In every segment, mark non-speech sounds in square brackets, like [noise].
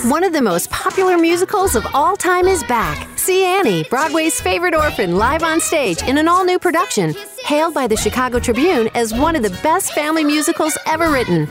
One of the most popular musicals of all time is back. See Annie, Broadway's favorite orphan, live on stage in an all new production, hailed by the Chicago Tribune as one of the best family musicals ever written.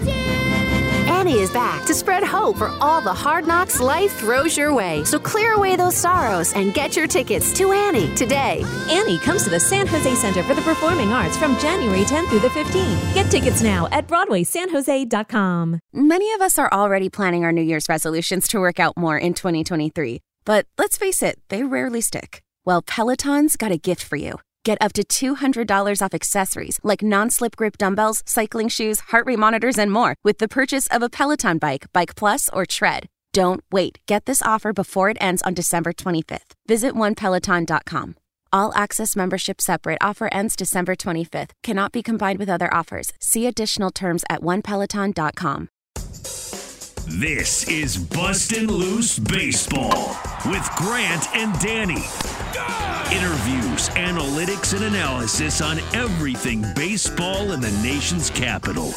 Annie is back to spread hope for all the hard knocks life throws your way. So clear away those sorrows and get your tickets to Annie today. Annie comes to the San Jose Center for the Performing Arts from January 10th through the 15th. Get tickets now at BroadwaySanJose.com. Many of us are already planning our New Year's resolutions to work out more in 2023. But let's face it, they rarely stick. Well, Peloton's got a gift for you. Get up to $200 off accessories like non slip grip dumbbells, cycling shoes, heart rate monitors, and more with the purchase of a Peloton bike, Bike Plus, or Tread. Don't wait. Get this offer before it ends on December 25th. Visit onepeloton.com. All access membership separate offer ends December 25th. Cannot be combined with other offers. See additional terms at onepeloton.com. This is Bustin' Loose Baseball with Grant and Danny. Interviews, analytics, and analysis on everything baseball in the nation's capital.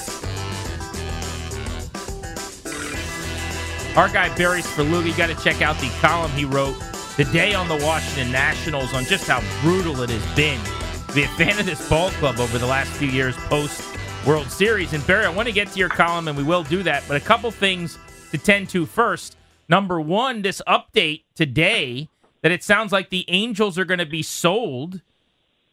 Our guy Barry you got to check out the column he wrote today on the Washington Nationals on just how brutal it has been to be a fan of this ball club over the last few years post World Series. And Barry, I want to get to your column, and we will do that, but a couple things to tend to first. Number one, this update today that it sounds like the Angels are going to be sold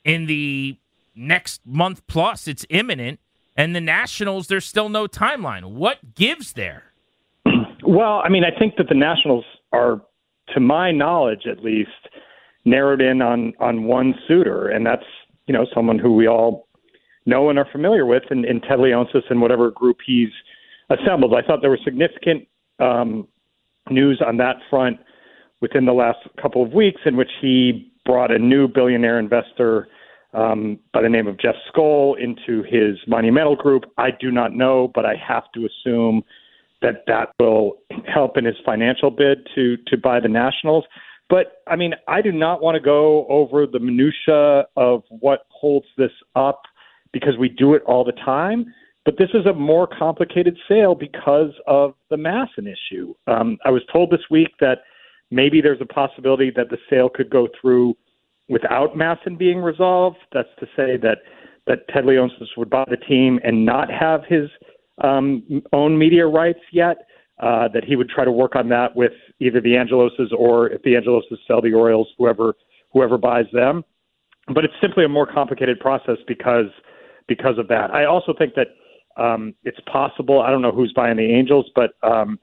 in the next month plus. It's imminent. And the Nationals, there's still no timeline. What gives there? Well, I mean, I think that the Nationals are, to my knowledge at least, narrowed in on on one suitor, and that's you know someone who we all know and are familiar with, in, in Ted Leonsis and whatever group he's assembled. I thought there was significant um, news on that front within the last couple of weeks, in which he brought a new billionaire investor um, by the name of Jeff Skoll into his monumental group. I do not know, but I have to assume that that will help in his financial bid to to buy the Nationals. But I mean, I do not want to go over the minutia of what holds this up because we do it all the time. But this is a more complicated sale because of the MASN issue. Um, I was told this week that maybe there's a possibility that the sale could go through without MASN being resolved. That's to say that that Ted Leonsis would buy the team and not have his um, own media rights yet. Uh, that he would try to work on that with either the Angeloses or if the Angeloses sell the Orioles, whoever whoever buys them. But it's simply a more complicated process because because of that. I also think that um, it's possible. I don't know who's buying the Angels, but um,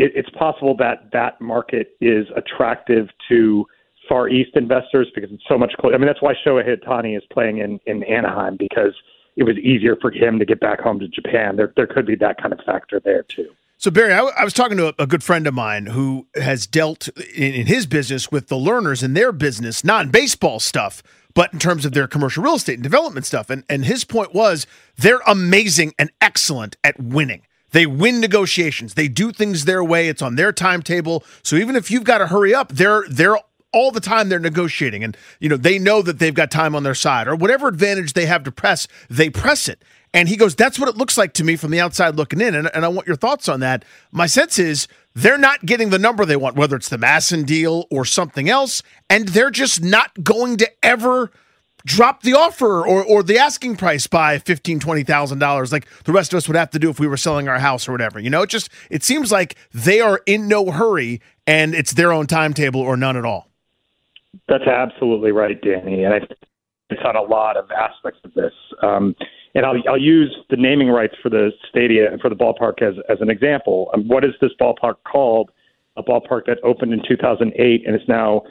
it, it's possible that that market is attractive to Far East investors because it's so much closer. I mean, that's why Shohei Ohtani is playing in in Anaheim because it was easier for him to get back home to Japan. There there could be that kind of factor there too. So Barry, I, I was talking to a, a, good friend of mine who has dealt in, in his business with the Lerners in their business, not baseball stuff, but in terms of their commercial real estate and development stuff. And and his point was they're amazing and excellent at winning. They win negotiations. They do things their way. It's on their timetable. So even if you've got to hurry up, they're they're all the time they're negotiating and you know they know that they've got time on their side or whatever advantage they have to press, they press it. And he goes, That's what it looks like to me from the outside looking in. And, and I want your thoughts on that. My sense is they're not getting the number they want, whether it's the MASN deal or something else. And they're just not going to ever drop the offer or, or the asking price by fifteen twenty thousand dollars like the rest of us would have to do if we were selling our house or whatever you know it just it seems like they are in no hurry and it's their own timetable or none at all that's absolutely right danny and i it's on a lot of aspects of this um, and I'll, I'll use the naming rights for the stadium for the ballpark as, as an example. Um, what is this ballpark called? A ballpark that opened in 2008 and is now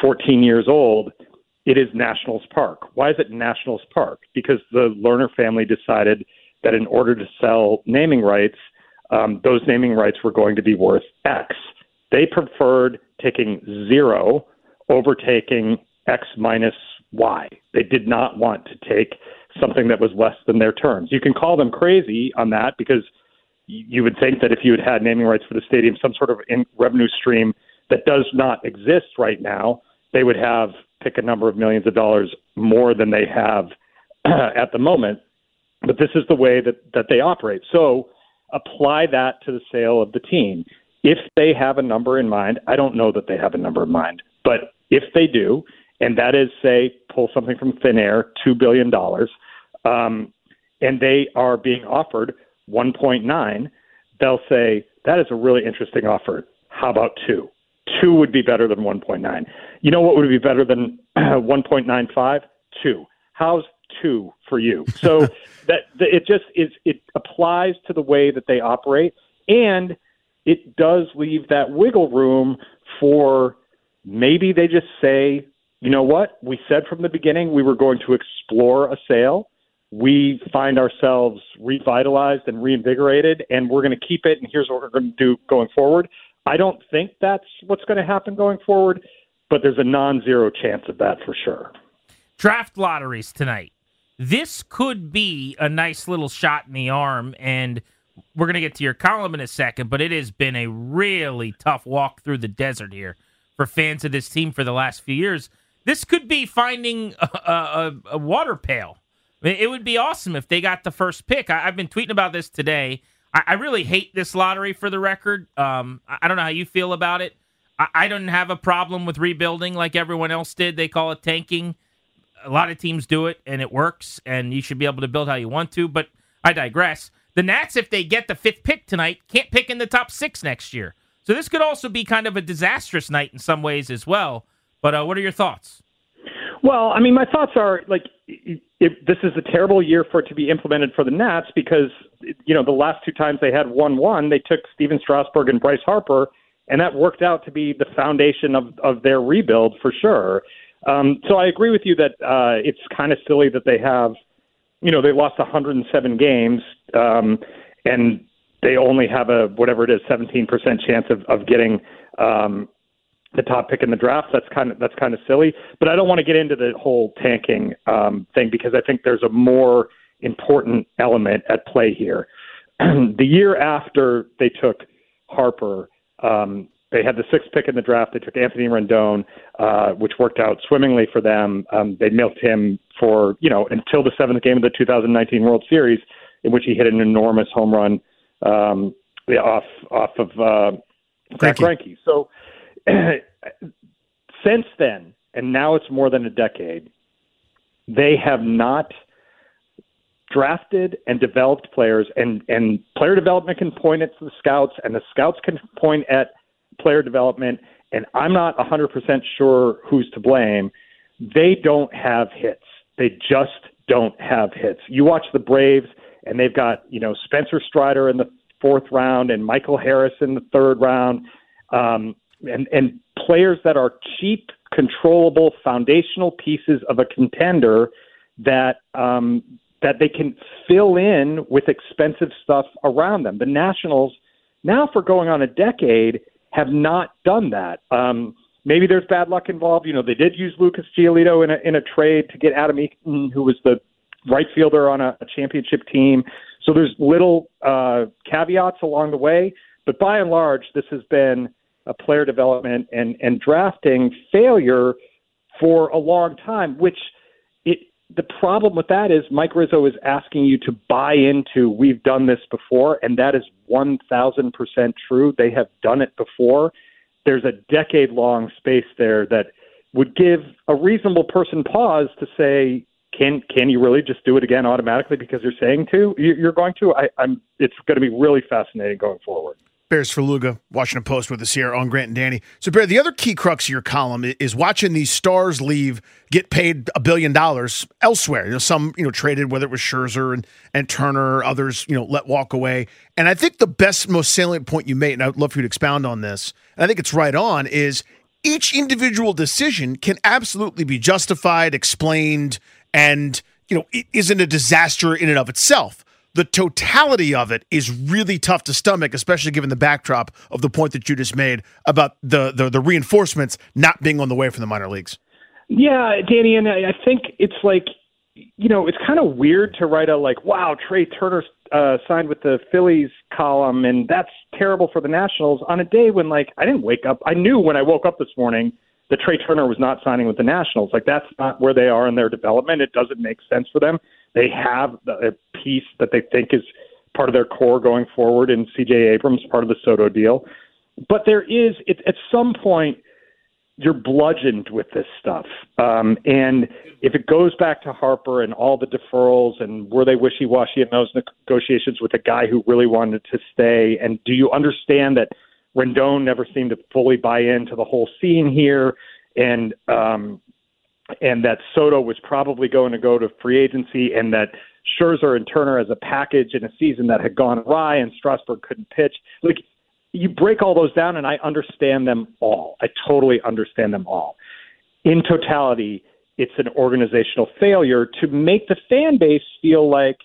14 years old it is Nationals Park. Why is it Nationals Park? Because the Lerner family decided that in order to sell naming rights, um, those naming rights were going to be worth X. They preferred taking zero over taking X minus Y. They did not want to take something that was less than their terms. You can call them crazy on that because you would think that if you had had naming rights for the stadium, some sort of in revenue stream that does not exist right now, they would have pick a number of millions of dollars more than they have [clears throat] at the moment. But this is the way that, that they operate. So apply that to the sale of the team. If they have a number in mind, I don't know that they have a number in mind, but if they do, and that is, say, pull something from thin air, $2 billion, um, and they are being offered 1.9, they'll say, that is a really interesting offer. How about two? Two would be better than 1.9. You know what would be better than [clears throat] 1.95? Two. How's two for you? [laughs] So that, that it just is. It applies to the way that they operate, and it does leave that wiggle room for maybe they just say, you know what? We said from the beginning we were going to explore a sale. We find ourselves revitalized and reinvigorated, and we're going to keep it. And here's what we're going to do going forward. I don't think that's what's going to happen going forward, but there's a non zero chance of that for sure. Draft lotteries tonight. This could be a nice little shot in the arm, and we're going to get to your column in a second, but it has been a really tough walk through the desert here for fans of this team for the last few years. This could be finding a, a, a water pail. it would be awesome if they got the first pick. I, I've been tweeting about this today. I, I really hate this lottery for the record. Um, I, I, don't know how you feel about it. I, I don't have a problem with rebuilding like everyone else did. They call it tanking. A lot of teams do it, and it works, and you should be able to build how you want to. But I digress. The Nats, if they get the fifth pick tonight, can't pick in the top six next year. So this could also be kind of a disastrous night in some ways as well. But uh, what are your thoughts? Well, I mean, my thoughts are like it, this is a terrible year for it to be implemented for the Nats because you know the last two times they had one one, they took Stephen Strasburg and Bryce Harper, and that worked out to be the foundation of of their rebuild for sure. Um, so I agree with you that uh, it's kind of silly that they have, you know, they lost 107 games, um, and they only have a whatever it is, 17% chance of of getting um, the top pick in the draft. That's kind of that's kind of silly. But I don't want to get into the whole tanking um, thing because I think there's a more important element at play here. [clears throat] the year after they took Harper, um, they had the sixth pick in the draft. They took Anthony Rendon, uh, which worked out swimmingly for them. Um, they milked him for you know until the seventh game of the 2019 World Series, in which he hit an enormous home run um, off off of uh, Zack Greinke. So [clears throat] since then, and now it's more than a decade, they have not drafted and developed players, and, and player development can point at the scouts, and the scouts can point at player development, and I'm not 100% sure who's to blame. They don't have hits. They just don't have hits. You watch the Braves, and they've got, you know, Spencer Strider in the fourth round and Michael Harris in the third round. Um, and, and players that are cheap, controllable, foundational pieces of a contender that um, that they can fill in with expensive stuff around them. The Nationals, now for going on a decade, have not done that. Um, maybe there's bad luck involved. You know, they did use Lucas Giolito in a in a trade to get Adam Eaton, who was the right fielder on a, a championship team. So there's little uh, caveats along the way, but by and large, this has been a player development and, and drafting failure for a long time, which it the problem with that is Mike Rizzo is asking you to buy into we've done this before, and that is one thousand percent true. They have done it before. There's a decade long space there that would give a reasonable person pause to say, can can you really just do it again automatically because you're saying to? You're going to. I, I'm. It's going to be really fascinating going forward. Barry Svrluga, Washington Post with us here on Grant and Danny. So, Bear, the other key crux of your column is watching these stars leave, get paid a billion dollars elsewhere. You know, some you know traded, whether it was Scherzer and and Turner, others you know let walk away. And I think the best, most salient point you made, and I'd love for you to expound on this, and I think it's right on, is each individual decision can absolutely be justified, explained, and you know isn't a disaster in and of itself the totality of it is really tough to stomach, especially given the backdrop of the point that you just made about the the, the reinforcements not being on the way from the minor leagues. Yeah, Danny, and I think it's like you know it's kind of weird to write a like wow Trea Turner uh, signed with the Phillies column and that's terrible for the Nationals on a day when like I didn't wake up. I knew when I woke up this morning that Trea Turner was not signing with the Nationals. Like that's not where they are in their development. It doesn't make sense for them they have a piece that they think is part of their core going forward in CJ Abrams, part of the Soto deal. But there is, it, at some point, you're bludgeoned with this stuff. Um, and if it goes back to Harper and all the deferrals and were they wishy washy in those negotiations with a guy who really wanted to stay? And do you understand that Rendon never seemed to fully buy into the whole scene here? And um, and that Soto was probably going to go to free agency, and that Scherzer and Turner as a package in a season that had gone awry, and Strasburg couldn't pitch. Like you break all those down, and I understand them all. I totally understand them all. In totality, it's an organizational failure to make the fan base feel like,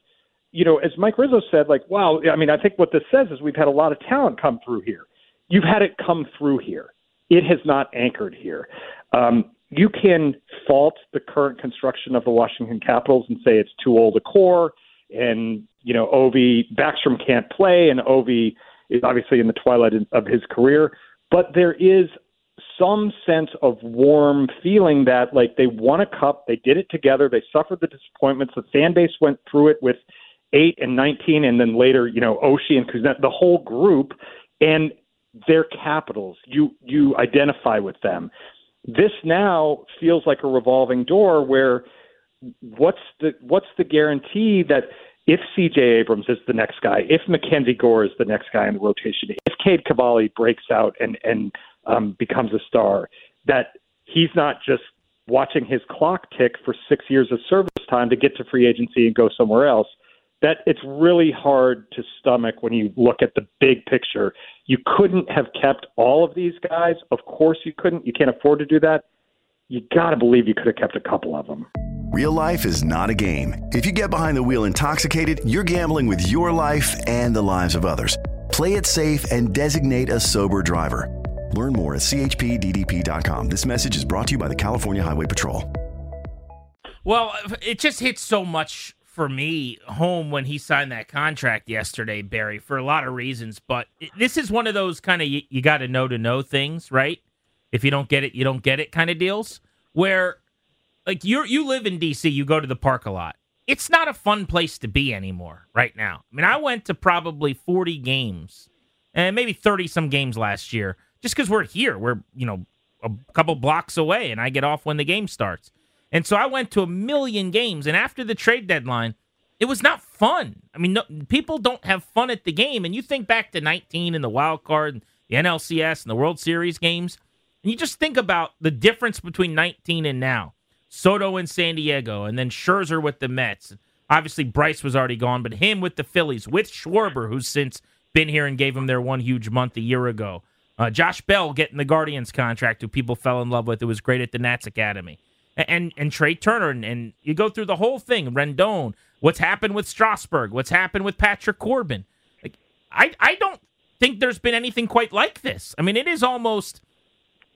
you know, as Mike Rizzo said, like, wow. I mean, I think what this says is we've had a lot of talent come through here. You've had it come through here. It has not anchored here. Um, you can fault the current construction of the Washington Capitals and say it's too old a core, and you know Ovi Backstrom can't play, and Ovi is obviously in the twilight of his career. But there is some sense of warm feeling that like they won a cup, they did it together, they suffered the disappointments. The fan base went through it with eight and nineteen, and then later you know Oshie and the whole group, and their capitals. You you identify with them. This now feels like a revolving door where what's the what's the guarantee that if CJ Abrams is the next guy, if Mackenzie Gore is the next guy in the rotation, if Cade Cavalli breaks out and and um, becomes a star, that he's not just watching his clock tick for six years of service time to get to free agency and go somewhere else that it's really hard to stomach when you look at the big picture. You couldn't have kept all of these guys. Of course you couldn't. You can't afford to do that. You got to believe you could have kept a couple of them. Real life is not a game. If you get behind the wheel intoxicated, you're gambling with your life and the lives of others. Play it safe and designate a sober driver. Learn more at chpddp.com. This message is brought to you by the California Highway Patrol. Well, it just hits so much for me home when he signed that contract yesterday, Barry, for a lot of reasons. But this is one of those kind of you, you got to know to know things, right? If you don't get it, you don't get it kind of deals. Where, like you you live in D.C., you go to the park a lot. It's not a fun place to be anymore right now. I mean, I went to probably forty games and maybe thirty some games last year, just because we're here. We're you know a couple blocks away, and I get off when the game starts. And so I went to a million games, and after the trade deadline, it was not fun. I mean, no, people don't have fun at the game. And you think back to 19 and the wild card, and the NLCS and the World Series games, and you just think about the difference between 19 and now. Soto in San Diego, and then Scherzer with the Mets. Obviously, Bryce was already gone, but him with the Phillies, with Schwarber, who's since been here and gave him their one huge month a year ago. Uh, Josh Bell getting the Guardians contract, who people fell in love with. It was great at the Nats Academy and and Trea Turner, and, and, you go through the whole thing. Rendon, what's happened with Strasburg, what's happened with Patrick Corbin. Like, I I don't think there's been anything quite like this. I mean, it is almost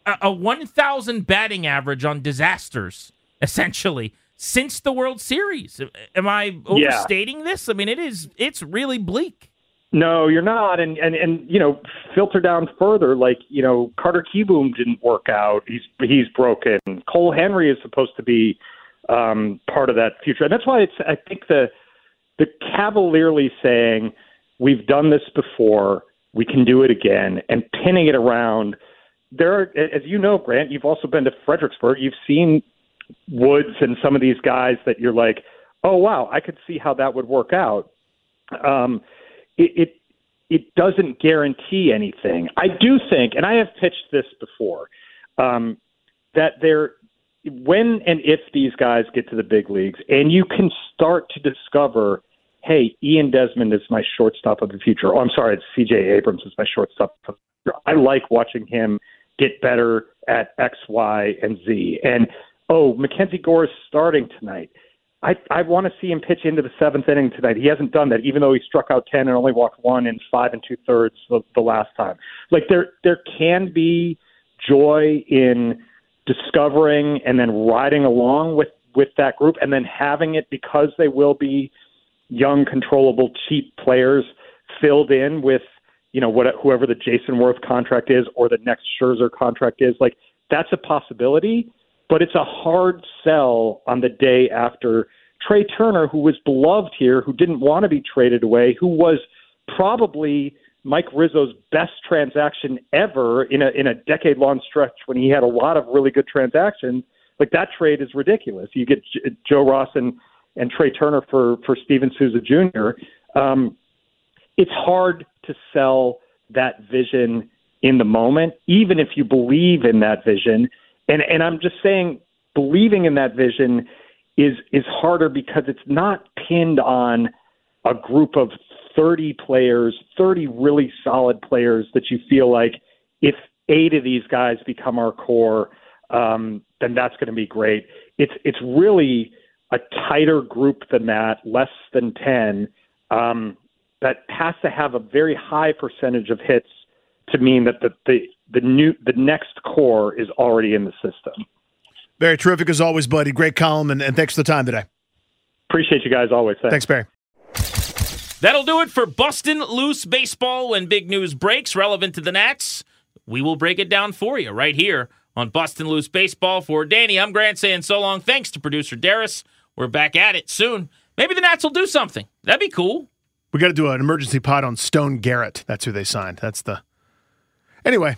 a, a 1,000 batting average on disasters, essentially, since the World Series. Am I overstating yeah. this? I mean, it is. It's really bleak. No, you're not. And and and you know, filter down further. Like you know, Carter Kieboom didn't work out. He's he's broken. Cole Henry is supposed to be um, part of that future, and that's why it's. I think the the cavalierly saying we've done this before, we can do it again, and pinning it around there are, as you know, Grant, you've also been to Fredericksburg. You've seen Woods and some of these guys that you're like, oh wow, I could see how that would work out. Um, it, it it doesn't guarantee anything. I do think, and I have pitched this before, um, that there, when and if these guys get to the big leagues, and you can start to discover, hey, Ian Desmond is my shortstop of the future. Oh, I'm sorry, it's C.J. Abrams is my shortstop. Of the future. I like watching him get better at X, Y, and Z. And oh, Mackenzie Gore is starting tonight. I I want to see him pitch into the seventh inning tonight. He hasn't done that, even though he struck out ten and only walked one in five and two thirds the, the last time. Like there there can be joy in discovering and then riding along with with that group, and then having it because they will be young, controllable, cheap players filled in with you know what whoever the Jayson Werth contract is or the next Scherzer contract is. Like that's a possibility but it's a hard sell on the day after Trea Turner, who was beloved here, who didn't want to be traded away, who was probably Mike Rizzo's best transaction ever in a in a decade long stretch when he had a lot of really good transactions. Like that trade is ridiculous. You get J- Joe Ross and and Trea Turner for for Steven Souza Jr. Um, it's hard to sell that vision in the moment, even if you believe in that vision. And and I'm just saying, believing in that vision is is harder because it's not pinned on a group of 30 players, 30 really solid players that you feel like if eight of these guys become our core, um, then that's going to be great. It's it's really a tighter group than that, less than 10, um, that has to have a very high percentage of hits to mean that the, the the new the next core is already in the system. Very terrific as always, buddy. Great column, and, and thanks for the time today. Appreciate you guys always. Thanks, thanks Barry. That'll do it for Bustin' Loose Baseball. When big news breaks relevant to the Nats, we will break it down for you right here on Bustin' Loose Baseball. For Danny, I'm Grant saying so long. Thanks to producer Darius. We're back at it soon. Maybe the Nats will do something. That'd be cool. We got to do an emergency pod on Stone Garrett. That's who they signed. That's the. Anyway,